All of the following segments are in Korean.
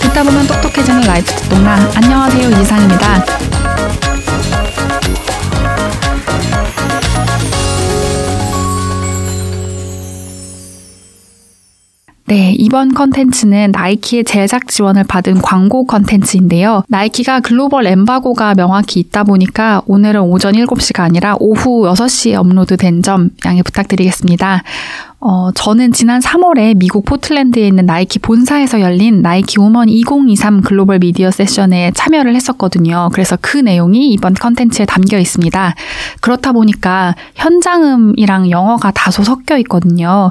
듣다 보면 똑똑해지는 라이프 듣똑라 안녕하세요 이지상입니다. 이번 컨텐츠는 나이키의 제작 지원을 받은 광고 컨텐츠인데요. 나이키가 글로벌 엠바고가 명확히 있다 보니까 오늘은 오전 7시가 아니라 오후 6시에 업로드된 점 양해 부탁드리겠습니다. 어, 저는 지난 3월에 미국 포틀랜드에 있는 나이키 본사에서 열린 나이키 우먼 2023 글로벌 미디어 세션에 참여를 했었거든요. 그래서 그 내용이 이번 컨텐츠에 담겨 있습니다. 그렇다 보니까 현장음이랑 영어가 다소 섞여 있거든요.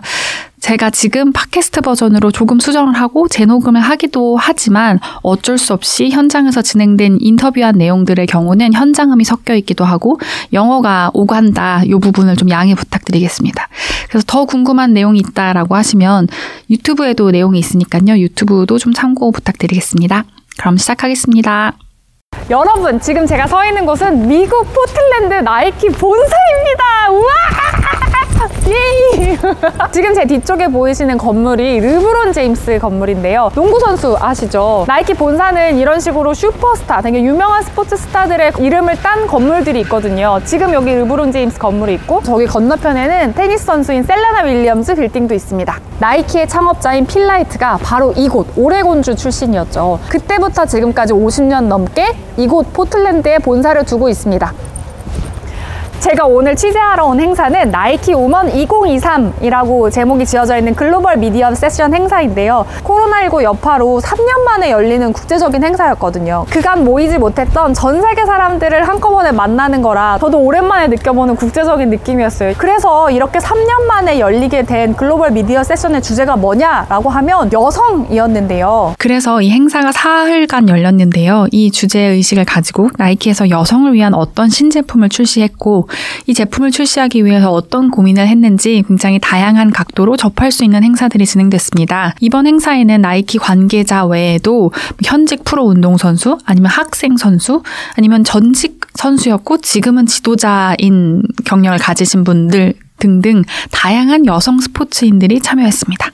제가 지금 팟캐스트 버전으로 조금 수정을 하고 재녹음을 하기도 하지만 어쩔 수 없이 현장에서 진행된 인터뷰한 내용들의 경우는 현장음이 섞여 있기도 하고 영어가 오간다 이 부분을 좀 양해 부탁드리겠습니다. 그래서 더 궁금한 내용이 있다라고 하시면 유튜브에도 내용이 있으니까요. 유튜브도 좀 참고 부탁드리겠습니다. 그럼 시작하겠습니다. 여러분, 지금 제가 서 있는 곳은 미국 포틀랜드 나이키 본사입니다. 우와! 예! 지금 제 뒤쪽에 보이시는 건물이 르브론 제임스 건물인데요. 농구 선수 아시죠? 나이키 본사는 이런 식으로 슈퍼스타, 되게 유명한 스포츠 스타들의 이름을 딴 건물들이 있거든요. 지금 여기 르브론 제임스 건물이 있고 저기 건너편에는 테니스 선수인 세레나 윌리엄스 빌딩도 있습니다. 나이키의 창업자인 필 나이트가 바로 이곳 오레곤주 출신이었죠. 그때부터 지금까지 50년 넘게 이곳 포틀랜드에 본사를 두고 있습니다. 제가 오늘 취재하러 온 행사는 나이키 우먼 2023이라고 제목이 지어져 있는 글로벌 미디어 세션 행사인데요. 코로나19 여파로 3년 만에 열리는 국제적인 행사였거든요. 그간 모이지 못했던 전 세계 사람들을 한꺼번에 만나는 거라 저도 오랜만에 느껴보는 국제적인 느낌이었어요. 그래서 이렇게 3년 만에 열리게 된 글로벌 미디어 세션의 주제가 뭐냐라고 하면 여성이었는데요. 그래서 이 행사가 사흘간 열렸는데요. 이 주제 의식을 가지고 나이키에서 여성을 위한 어떤 신제품을 출시했고 이 제품을 출시하기 위해서 어떤 고민을 했는지 굉장히 다양한 각도로 접할 수 있는 행사들이 진행됐습니다. 이번 행사에는 나이키 관계자 외에도 현직 프로 운동선수, 아니면 학생 선수, 아니면 전직 선수였고 지금은 지도자인 경력을 가지신 분들 등등 다양한 여성 스포츠인들이 참여했습니다.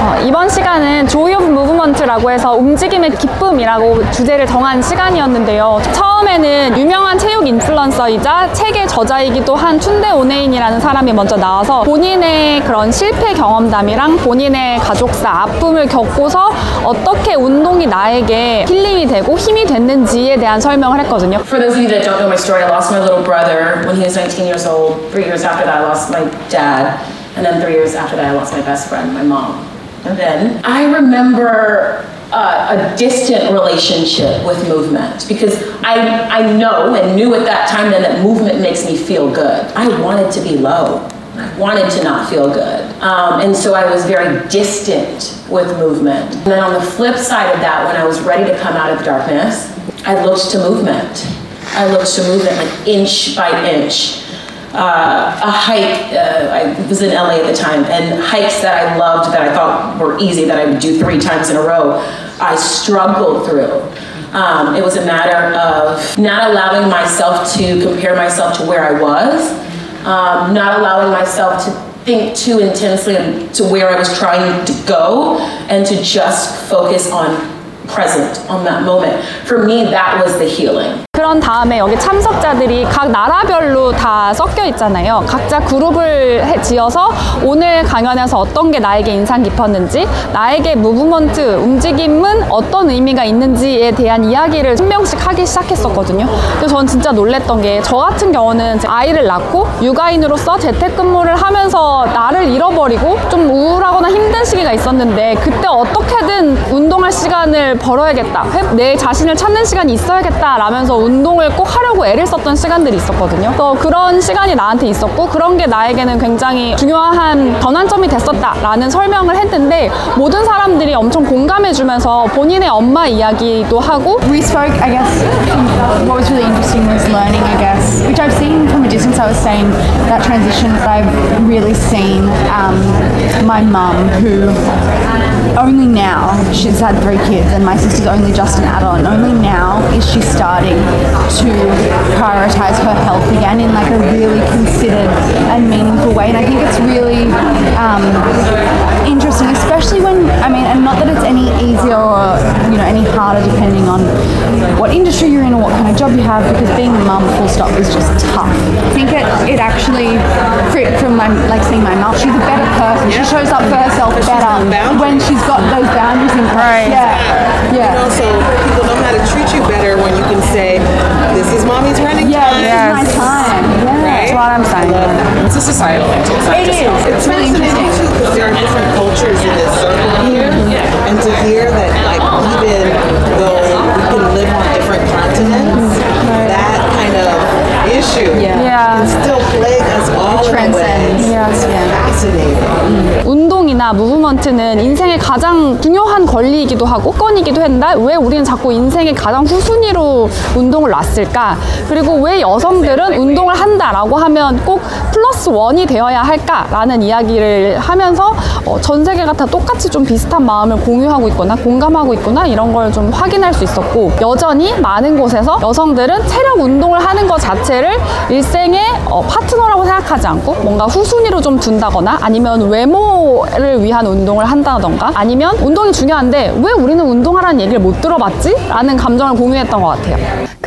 어, 이번 시간은 Joy of Movement라고 해서 움직임의 기쁨이라고 주제를 정한 시간이었는데요. 처음에는 유명한 체육 인플루언서이자 책의 저자이기도 한 춘대 오네인이라는 사람이 먼저 나와서 본인의 그런 실패 경험담이랑 본인의 가족사, 아픔을 겪고서 어떻게 운동이 나에게 힐링이 되고 힘이 됐는지에 대한 설명을 했거든요. For those of you that don't know my story, I lost my little brother when he was 19 years old. Three years after that, I lost my dad. And then three years after that, I lost my best friend, my mom. Then I remember uh, a distant relationship with movement because I, I know and knew at that time then that movement makes me feel good. I wanted to be low. I wanted to not feel good. Um, and so I was very distant with movement. And then on the flip side of that, when I was ready to come out of darkness, I looked to movement. I looked to movement like inch by inch uh, a hike. Uh, I was in LA at the time, and hikes that I loved that I thought were easy that I would do three times in a row, I struggled through. Um, it was a matter of not allowing myself to compare myself to where I was, um, not allowing myself to think too intensely to where I was trying to go, and to just focus on present, on that moment. For me, that was the healing. 그런 다음에 여기 참석자들이 각 나라별로 다 섞여 있잖아요. 각자 그룹을 해- 지어서 오늘 강연에서 어떤 게 나에게 인상 깊었는지, 나에게 무브먼트, 움직임은 어떤 의미가 있는지에 대한 이야기를 한 명씩 하기 시작했었거든요. 그래서 전 진짜 놀랬던 게 저 같은 경우는 제 아이를 낳고 육아인으로서 재택근무를 하면서 나를 잃어버리고 좀 우울하거나 힘든 시기가 있었는데 그때 어떻게든 운동할 시간을 벌어야겠다. 회- 내 자신을 찾는 시간이 있어야겠다. 라면서 운 동을 꼭 하려고 애를 썼던 시간들이 있었거든요. 또 그런 시간이 나한테 있었고 그런 게 나에게는 굉장히 중요한 전환점이 됐었다라는 설명을 했는데 모든 사람들이 엄청 공감해주면서 본인의 엄마 이야기도 하고 we spoke, I guess, what was really interesting was learning, I guess, which I've seen from a distance. I was saying, that transition that I've really seen um, my mum, who only now she's had three kids, and my sister's only just an and only now is prioritize her health again in like a really considered and meaningful way. And I think it's really um, interesting, especially when I mean, and not that it's any easier or you know any harder depending on what industry you're in or what kind of job you have, because being a mum, full stop, is just tough. I think it, it actually, from my like seeing my mum, she's a better person. She shows up for herself better when she's got those boundaries in place. Yeah, yeah. And also, people know how to treat you better when you can say, "This is mommy's running Yeah, time." this is my time. Yeah. Right? That's what I'm saying. It's a societal thing. It's not It just is. 권리이기도 하고 건이기도 한데 왜 우리는 자꾸 인생의 가장 후순위로 운동을 놨을까? 그리고 왜 여성들은 운동을 한다라고 하면 꼭 플러스 원이 되어야 할까라는 이야기를 하면서 어, 전 세계가 다 똑같이 좀 비슷한 마음을 공유하고 있거나 공감하고 있구나 이런 걸 좀 확인할 수 있었고 여전히 많은 곳에서 여성들은 체력 운동을 하는 것 자체를 일생의 어, 파트너라고 생각하지 않고 뭔가 후순위로 좀 둔다거나 아니면 외모를 위한 운동을 한다던가 아니면 운동이 중요한데 왜 우리는 운동하라는 얘기를 못 들어봤지? 라는 감정을 공유했던 것 같아요.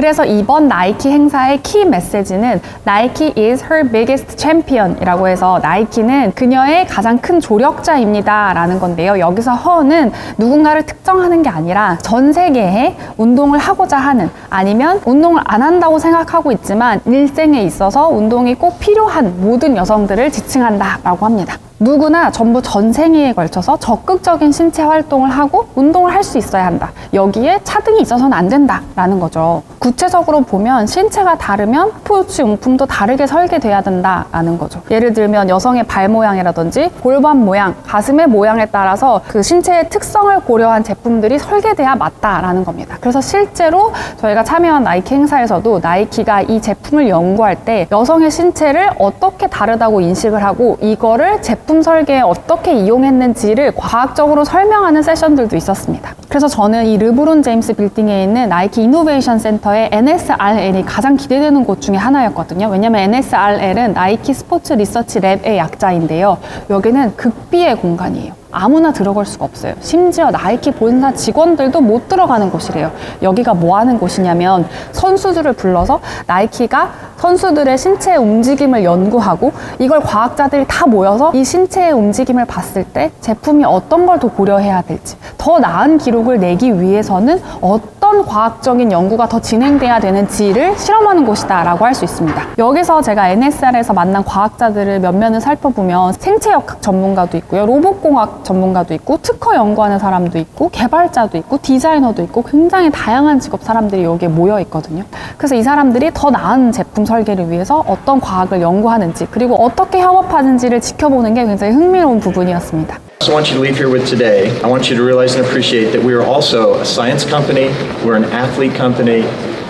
그래서 이번 나이키 행사의 키 메시지는 나이키 is her biggest champion 이라고 해서 나이키는 그녀의 가장 큰 조력자입니다 라는 건데요. 여기서 her는 누군가를 특정하는 게 아니라 전 세계에 운동을 하고자 하는 아니면 운동을 안 한다고 생각하고 있지만 일생에 있어서 운동이 꼭 필요한 모든 여성들을 지칭한다 라고 합니다. 누구나 전부 전 생애에 걸쳐서 적극적인 신체 활동을 하고 운동을 할 수 있어야 한다. 여기에 차등이 있어서는 안 된다라는 거죠. 구체적으로 보면 신체가 다르면 스포츠 용품도 다르게 설계돼야 된다라는 거죠. 예를 들면 여성의 발 모양이라든지 골반 모양, 가슴의 모양에 따라서 그 신체의 특성을 고려한 제품들이 설계돼야 맞다라는 겁니다. 그래서 실제로 저희가 참여한 나이키 행사에서도 나이키가 이 제품을 연구할 때 여성의 신체를 어떻게 다르다고 인식을 하고 이거를 제품 설계에 어떻게 이용했는지를 과학적으로 설명하는 세션들도 있었습니다. 그래서 저는 이 르브론 제임스 빌딩에 있는 나이키 이노베이션 센터의 NSRL이 가장 기대되는 곳 중에 하나였거든요. 왜냐면 NSRL은 나이키 Sports Research Lab의 약자인데요. 여기는 극비의 공간이에요. 아무나 들어갈 수가 없어요. 심지어 나이키 본사 직원들도 못 들어가는 곳이래요. 여기가 뭐 하는 곳이냐면 선수들을 불러서 나이키가 선수들의 신체 움직임을 연구하고 이걸 과학자들이 다 모여서 이 신체의 움직임을 봤을 때 제품이 어떤 걸 더 고려해야 될지 더 나은 기록을 내기 위해서는 어떤 과학적인 연구가 더 진행돼야 되는지를 실험하는 곳이다라고 할 수 있습니다. 여기서 제가 NSR에서 만난 과학자들을 몇 면을 살펴보면 생체역학 전문가도 있고요, 로봇공학 전문가도 있고, 특허 연구하는 사람도 있고, 개발자도 있고, 디자이너도 있고, 굉장히 다양한 직업 사람들이 여기에 모여 있거든요. 그래서 이 사람들이 더 나은 제품 설계를 위해서 어떤 과학을 연구하는지 그리고 어떻게 협업하는지를 지켜보는 게 굉장히 흥미로운 부분이었습니다. So I want you to leave here with today. I want you to realize and appreciate that we are also a science company, we're an athlete company,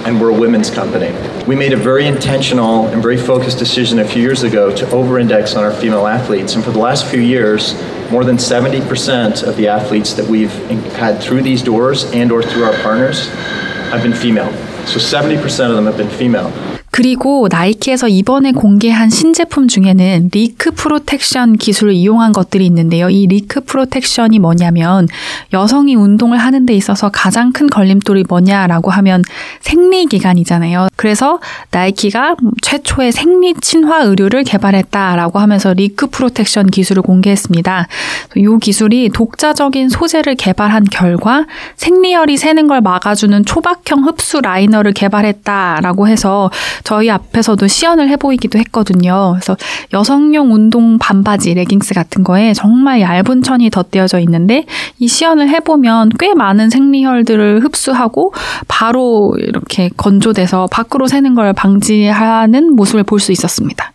and we're a women's company. We made a very intentional and very focused decision a few years ago to over index on our female athletes. And for the last few years, more than 70% of the athletes that we've had through these doors and or through our partners have been female. So 70% of them have been female. 그리고 나이키에서 이번에 공개한 신제품 중에는 leak protection 기술을 이용한 것들이 있는데요. 이 leak protection이 뭐냐면 여성이 운동을 하는 데 있어서 가장 큰 걸림돌이 뭐냐라고 하면 생리 기간이잖아요. 그래서 나이키가 최초의 생리 친화 의류를 개발했다라고 하면서 leak protection 기술을 공개했습니다. 이 기술이 독자적인 소재를 개발한 결과 생리혈이 새는 걸 막아주는 초박형 흡수 라이너를 개발했다라고 해서 저희 앞에서도 시연을 해보이기도 했거든요. 그래서 여성용 운동 반바지, 레깅스 같은 거에 정말 얇은 천이 덧대어져 있는데 이 시연을 해보면 꽤 많은 생리혈들을 흡수하고 바로 이렇게 건조돼서 밖으로 새는 걸 방지하는 모습을 볼 수 있었습니다.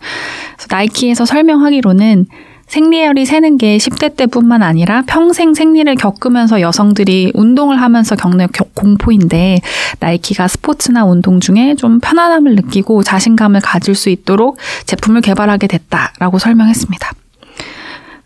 나이키에서 설명하기로는 생리혈이 새는 게 10대 때뿐만 아니라 평생 생리를 겪으면서 여성들이 운동을 하면서 겪는 겨- 공포인데 나이키가 스포츠나 운동 중에 좀 편안함을 느끼고 자신감을 가질 수 있도록 제품을 개발하게 됐다라고 설명했습니다.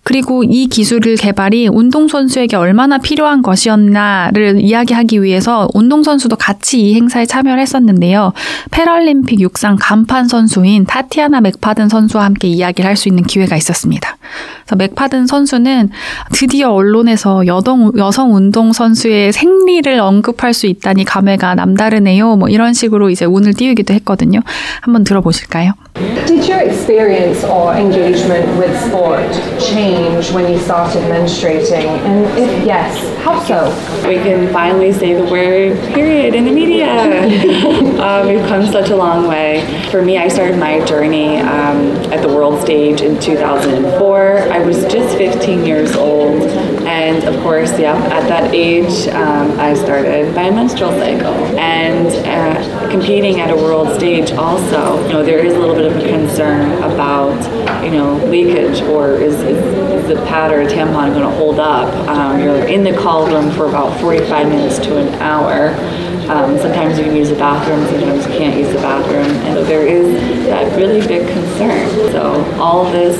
그리고 이 기술을 개발이 운동선수에게 얼마나 필요한 것이었나를 이야기하기 위해서 운동선수도 같이 이 행사에 참여를 했었는데요. 패럴림픽 육상 간판 선수인 타티아나 맥파든 선수와 함께 이야기를 할 수 있는 기회가 있었습니다. 그래서 맥파든 선수는 드디어 언론에서 여성, 여성 운동 선수의 생리를 언급할 수 있다니 감회가 남다르네요. 뭐 이런 식으로 이제 운을 띄우기도 했거든요. 한번 들어보실까요? Did your experience or engagement with sport change when you started menstruating? And if yes, how so? We can finally say the word period in the media. uh, we've come such a long way. For me, I started my journey um, at the world stage in 2004. I was just 15 years old. And of course, yeah, at that age, um, I started my menstrual cycle. And uh, competing at a world stage also, you know, there is a little bit of a concern about, you know, leakage or is, is, is the pad or tampon going to hold up? Um, you're in the cauldron for about 45 minutes to an hour. Um, sometimes you can use the bathroom, sometimes you can't use the bathroom. And there is that really big concern. So all this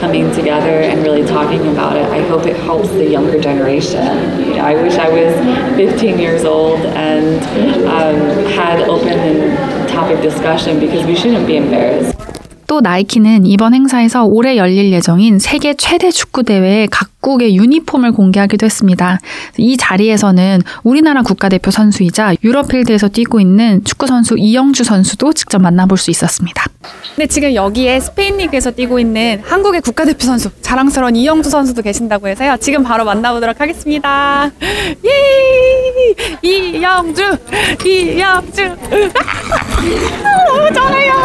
coming together and really talking about it, I hope it helps the younger generation. You know, I wish I was 15 years old and um, had open and topic discussion because we shouldn't be embarrassed. 또 나이키는 이번 행사에서 올해 열릴 예정인 세계 최대 축구 대회의 각국의 유니폼을 공개하기도 했습니다. 이 자리에서는 우리나라 국가대표 선수이자 유럽필드에서 뛰고 있는 축구 선수 이영주 선수도 직접 만나볼 수 있었습니다. 근데 지금 여기에 스페인 리그에서 뛰고 있는 한국의 국가대표 선수 자랑스러운 이영주 선수도 계신다고 해서요. 지금 바로 만나보도록 하겠습니다. 예! 이영주! 이영주! 아, 너무 잘해요.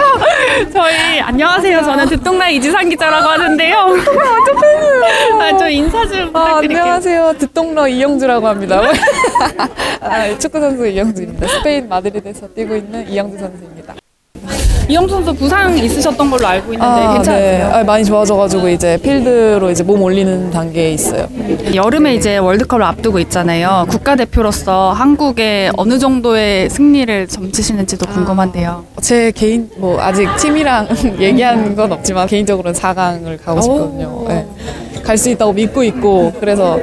저희 안녕하세요. 저는 듣동나 이지상 기자라고 하는데요. 완전 팬이에요. 아, 저 인사 좀 아, 부탁드릴게요. 안녕하세요. 듣동러 이영주라고 합니다. 아, 축구 선수 이영주입니다. 스페인 마드리드에서 뛰고 있는 이영주 선수입니다. 이영주 선수 부상 있으셨던 걸로 알고 있는데 괜찮으세요? 아, 많이 좋아져가지고 이제 필드로 이제 몸 올리는 단계에 있어요. 여름에 이제 월드컵을 앞두고 있잖아요. 국가대표로서 한국의 어느 정도의 승리를 점치시는지도 궁금한데요. 제 개인 뭐 아직 팀이랑 얘기한 건 없지만 개인적으로는 4강을 가고 싶거든요. 네. 갈수 있다고 믿고 있고 그래서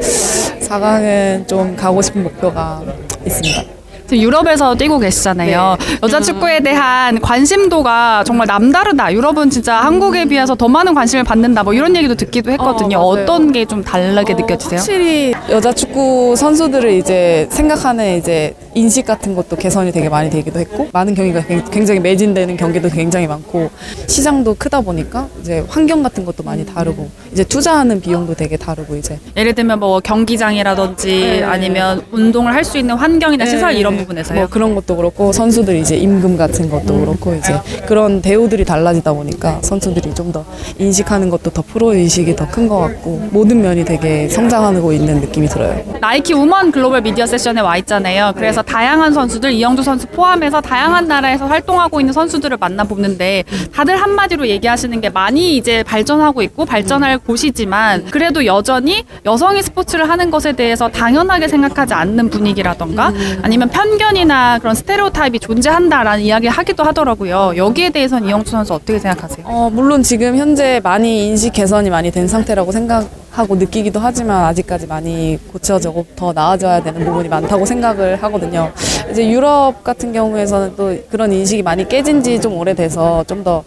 4강은 좀 가고 싶은 목표가 있습니다. 지금 유럽에서 뛰고 계시잖아요. 여자 축구에 대한 관심도가 정말 남다르다. 유럽은 진짜 한국에 비해서 더 많은 관심을 받는다. 뭐 이런 얘기도 듣기도 했거든요. 어, 어, 맞아요. 떤게 좀 다르게 느껴지세요? 확실히 여자 축구 선수들을 이제 생각하는 이제 인식 같은 것도 개선이 되게 많이 되기도 했고 많은 경기가 굉- 굉장히 매진되는 경기도 굉장히 많고 시장도 크다 보니까 이제 환경 같은 것도 많이 다르고 이제 투자하는 비용도 되게 다르고 이제 예를 들면 뭐 경기장이라든지 아니면 운동을 할 수 있는 환경이나 시설 이런 부분에서요. 뭐 그런 것도 그렇고 선수들 이제 임금 같은 것도 그렇고 이제 그런 대우들이 달라지다 보니까 선수들이 좀 더 인식하는 것도 더 프로 인식이 더 큰 것 같고 모든 면이 되게 성장하고 있는 느낌이 들어요. 나이키 우먼 글로벌 미디어 세션에 와 있잖아요. 그래서 다양한 선수들, 이영주 선수 포함해서 다양한 나라에서 활동하고 있는 선수들을 만나보는데 다들 한마디로 얘기하시는 게 많이 이제 발전하고 있고 발전할 곳이지만 그래도 여전히 여성이 스포츠를 하는 것에 대해서 당연하게 생각하지 않는 분위기라던가 아니면 편견이나 그런 스테레오타입이 존재한다라는 이야기를 하기도 하더라고요. 여기에 대해서는 이영주 선수 어떻게 생각하세요? 어, 물론 지금 현재 많이 인식 개선이 많이 된 상태라고 생각 하고 느끼기도 하지만 아직까지 많이 고쳐지고 더 나아져야 되는 부분이 많다고 생각을 하거든요. 이제 유럽 같은 경우에서는 또 그런 인식이 많이 깨진 지 좀 오래돼서 좀 더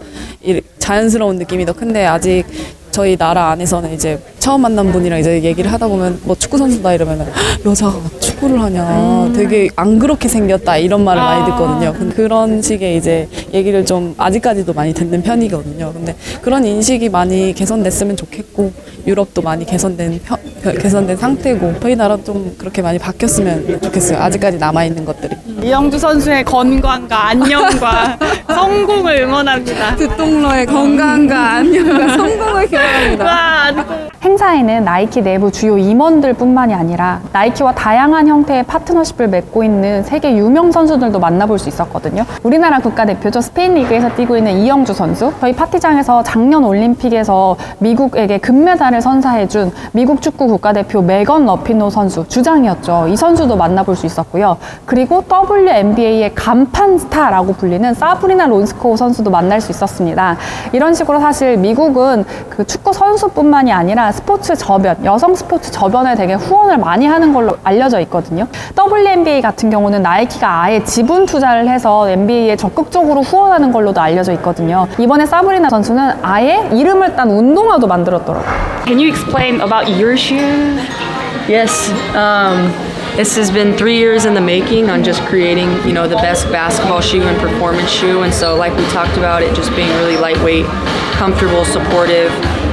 자연스러운 느낌이 더 큰데 아직 저희 나라 안에서는 이제 처음 만난 분이랑 이제 얘기를 하다 보면 뭐 축구 선수다 이러면 여자가 축구를 하냐 되게 안 그렇게 생겼다 이런 말을 많이 듣거든요. 근데 그런 식의 이제 얘기를 좀 아직까지도 많이 듣는 편이거든요. 근데 그런 인식이 많이 개선됐으면 좋겠고 유럽도 많이 개선된 편- 개선된 상태고 저희 나라도 좀 그렇게 많이 바뀌었으면 좋겠어요. 아직까지 남아 있는 것들이. 이영주 선수의 건강과 안녕과 성공을 응원합니다. 듣똑러의 건강과 안녕과 성공을 기원합니다. 와, 행사에는 나이키 내부 주요 임원들뿐만이 아니라 나이키와 다양한 형태의 파트너십을 맺고 있는 세계 유명 선수들도 만나볼 수 있었거든요. 우리나라 국가대표죠. 스페인 리그에서 뛰고 있는 이영주 선수. 저희 파티장에서 작년 올림픽에서 미국에게 금메달을 선사해준 미국 축구 국가대표 메건 라피노 선수 주장이었죠. 이 선수도 만나볼 수 있었고요. 그리고 WNBA의 간판 스타라고 불리는 사브리나 론스코우 선수도 만날 수 있었습니다. 이런 식으로 사실 미국은 그 축구 선수뿐만이 아니라 스포츠 저변, 여성 스포츠 저변에 되게 후원을 많이 하는 걸로 알려져 있거든요. WNBA 같은 경우는 나이키가 아예 지분 투자를 해서 NBA에 적극적으로 후원하는 걸로도 알려져 있거든요. 이번에 사브리나 선수는 아예 이름을 딴 운동화도 만들었더라고요. Can you explain about your shoes? Yes. Um, this has been three years in the making on just creating, you know, the best basketball shoe and performance shoe. And so, like we talked about, it just being really lightweight, comfortable, supportive.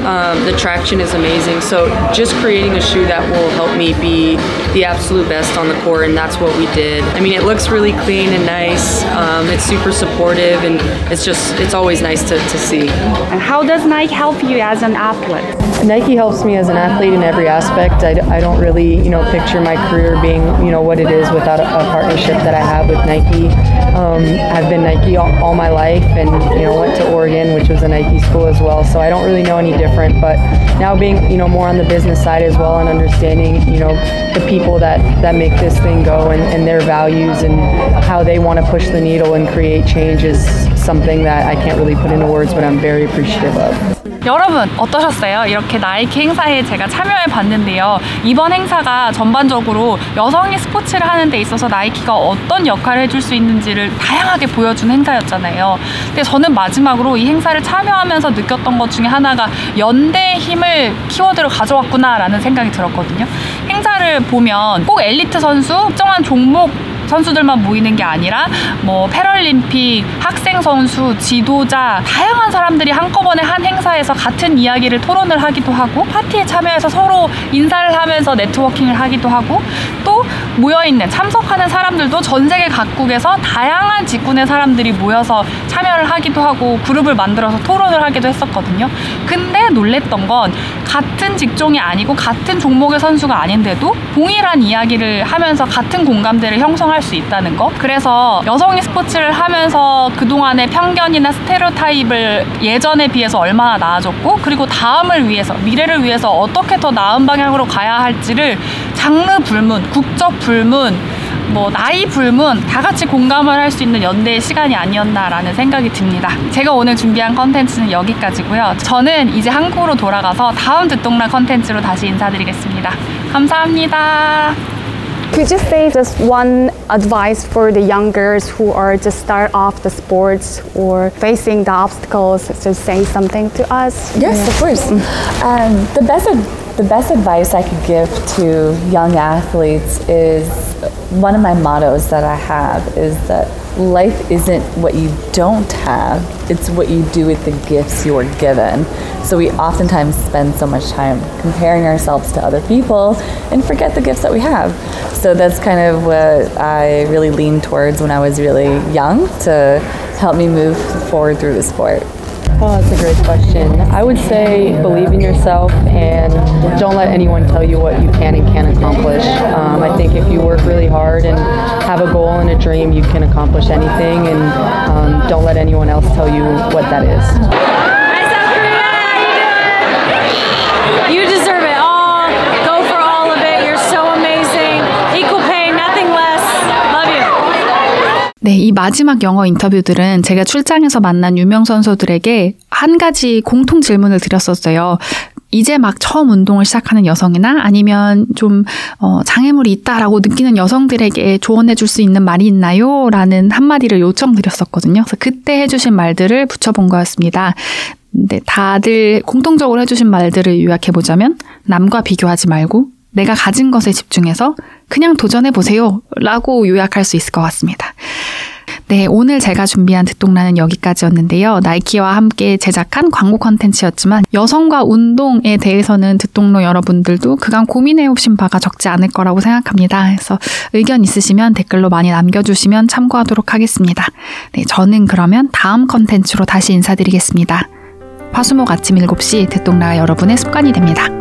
Um, the traction is amazing. So, just creating a shoe that will help me be the absolute best on the court, and that's what we did. I mean, it looks really clean and nice. Um, it's super supportive, and it's just, it's always nice to, to see. And how does Nike help you as an athlete? Nike helps me as an athlete in every aspect. I, I don't really, you know, picture my career being, you know, what it is without a, a partnership that I have with Nike. Um, I've been Nike all, all my life and, you know, went to Oregon, which was a Nike school as well. So I don't really know any different. But now being, you know, more on the business side as well and understanding, you know, the people that, that make this thing go and, and their values and how they want to push the needle and create change is something that I can't really put into words, but I'm very appreciative of. 여러분 어떠셨어요? 이렇게 나이키 행사에 제가 참여해 봤는데요. 이번 행사가 전반적으로 여성이 스포츠를 하는 데 있어서 나이키가 어떤 역할을 해줄 수 있는지를 다양하게 보여준 행사였잖아요. 근데 저는 마지막으로 이 행사를 참여하면서 느꼈던 것 중에 하나가 연대의 힘을 키워드로 가져왔구나라는 생각이 들었거든요. 행사를 보면 꼭 엘리트 선수, 특정한 종목 선수들만 모이는 게 아니라 뭐 패럴림픽, 학생 선수, 지도자 다양한 사람들이 한꺼번에 한 행사에서 같은 이야기를 토론을 하기도 하고 파티에 참여해서 서로 인사를 하면서 네트워킹을 하기도 하고 또 모여있는 참석하는 사람들도 전 세계 각국에서 다양한 직군의 사람들이 모여서 참여를 하기도 하고 그룹을 만들어서 토론을 하기도 했었거든요. 근데 놀랬던 건 같은 직종이 아니고 같은 종목의 선수가 아닌데도 동일한 이야기를 하면서 같은 공감대를 형성할 수 있다는 거. 그래서 여성이 스포츠를 하면서 그동안의 편견이나 스테레오타입을 예전에 비해서 얼마나 나아졌고 그리고 다음을 위해서 미래를 위해서 어떻게 더 나은 방향으로 가야 할지를 장르 불문, 국적 불문 뭐 나이 불문 다 같이 공감을 할 수 있는 연대의 시간이 아니었나라는 생각이 듭니다. 제가 오늘 준비한 컨텐츠는 여기까지고요. 저는 이제 한국으로 돌아가서 다음 듣동란 컨텐츠로 다시 인사드리겠습니다. 감사합니다. Could you say just one advice for the young girls who are just start off the sports or facing the obstacles? Just say something to us. Yes, of course. Um, the best the best advice I could give to young athletes is one of my mottos that I have is that life isn't what you don't have, it's what you do with the gifts you are given. So we oftentimes spend so much time comparing ourselves to other people and forget the gifts that we have. So that's kind of what I really leaned towards when I was really young to help me move forward through the sport. Oh, that's a great question. I would say believe in yourself and don't let anyone tell you what you can and can't accomplish. Um, I think if you work really hard and have a goal and a dream, you can accomplish anything, and um, don't let anyone else tell you what that is. 네, 이 마지막 영어 인터뷰들은 제가 출장에서 만난 유명 선수들에게 한 가지 공통 질문을 드렸었어요. 이제 막 처음 운동을 시작하는 여성이나 아니면 좀 어, 장애물이 있다라고 느끼는 여성들에게 조언해 줄 수 있는 말이 있나요? 라는 한마디를 요청드렸었거든요. 그래서 그때 해주신 말들을 붙여본 거였습니다. 네, 다들 공통적으로 해주신 말들을 요약해 보자면 남과 비교하지 말고 내가 가진 것에 집중해서 그냥 도전해 보세요. 라고 요약할 수 있을 것 같습니다. 네, 오늘 제가 준비한 듣동라는 여기까지였는데요. 나이키와 함께 제작한 광고 컨텐츠였지만 여성과 운동에 대해서는 듣동로 여러분들도 그간 고민해 오신 바가 적지 않을 거라고 생각합니다. 그래서 의견 있으시면 댓글로 많이 남겨주시면 참고하도록 하겠습니다. 네, 저는 그러면 다음 컨텐츠로 다시 인사드리겠습니다. 화수목 아침 7시 듣동라가 여러분의 습관이 됩니다.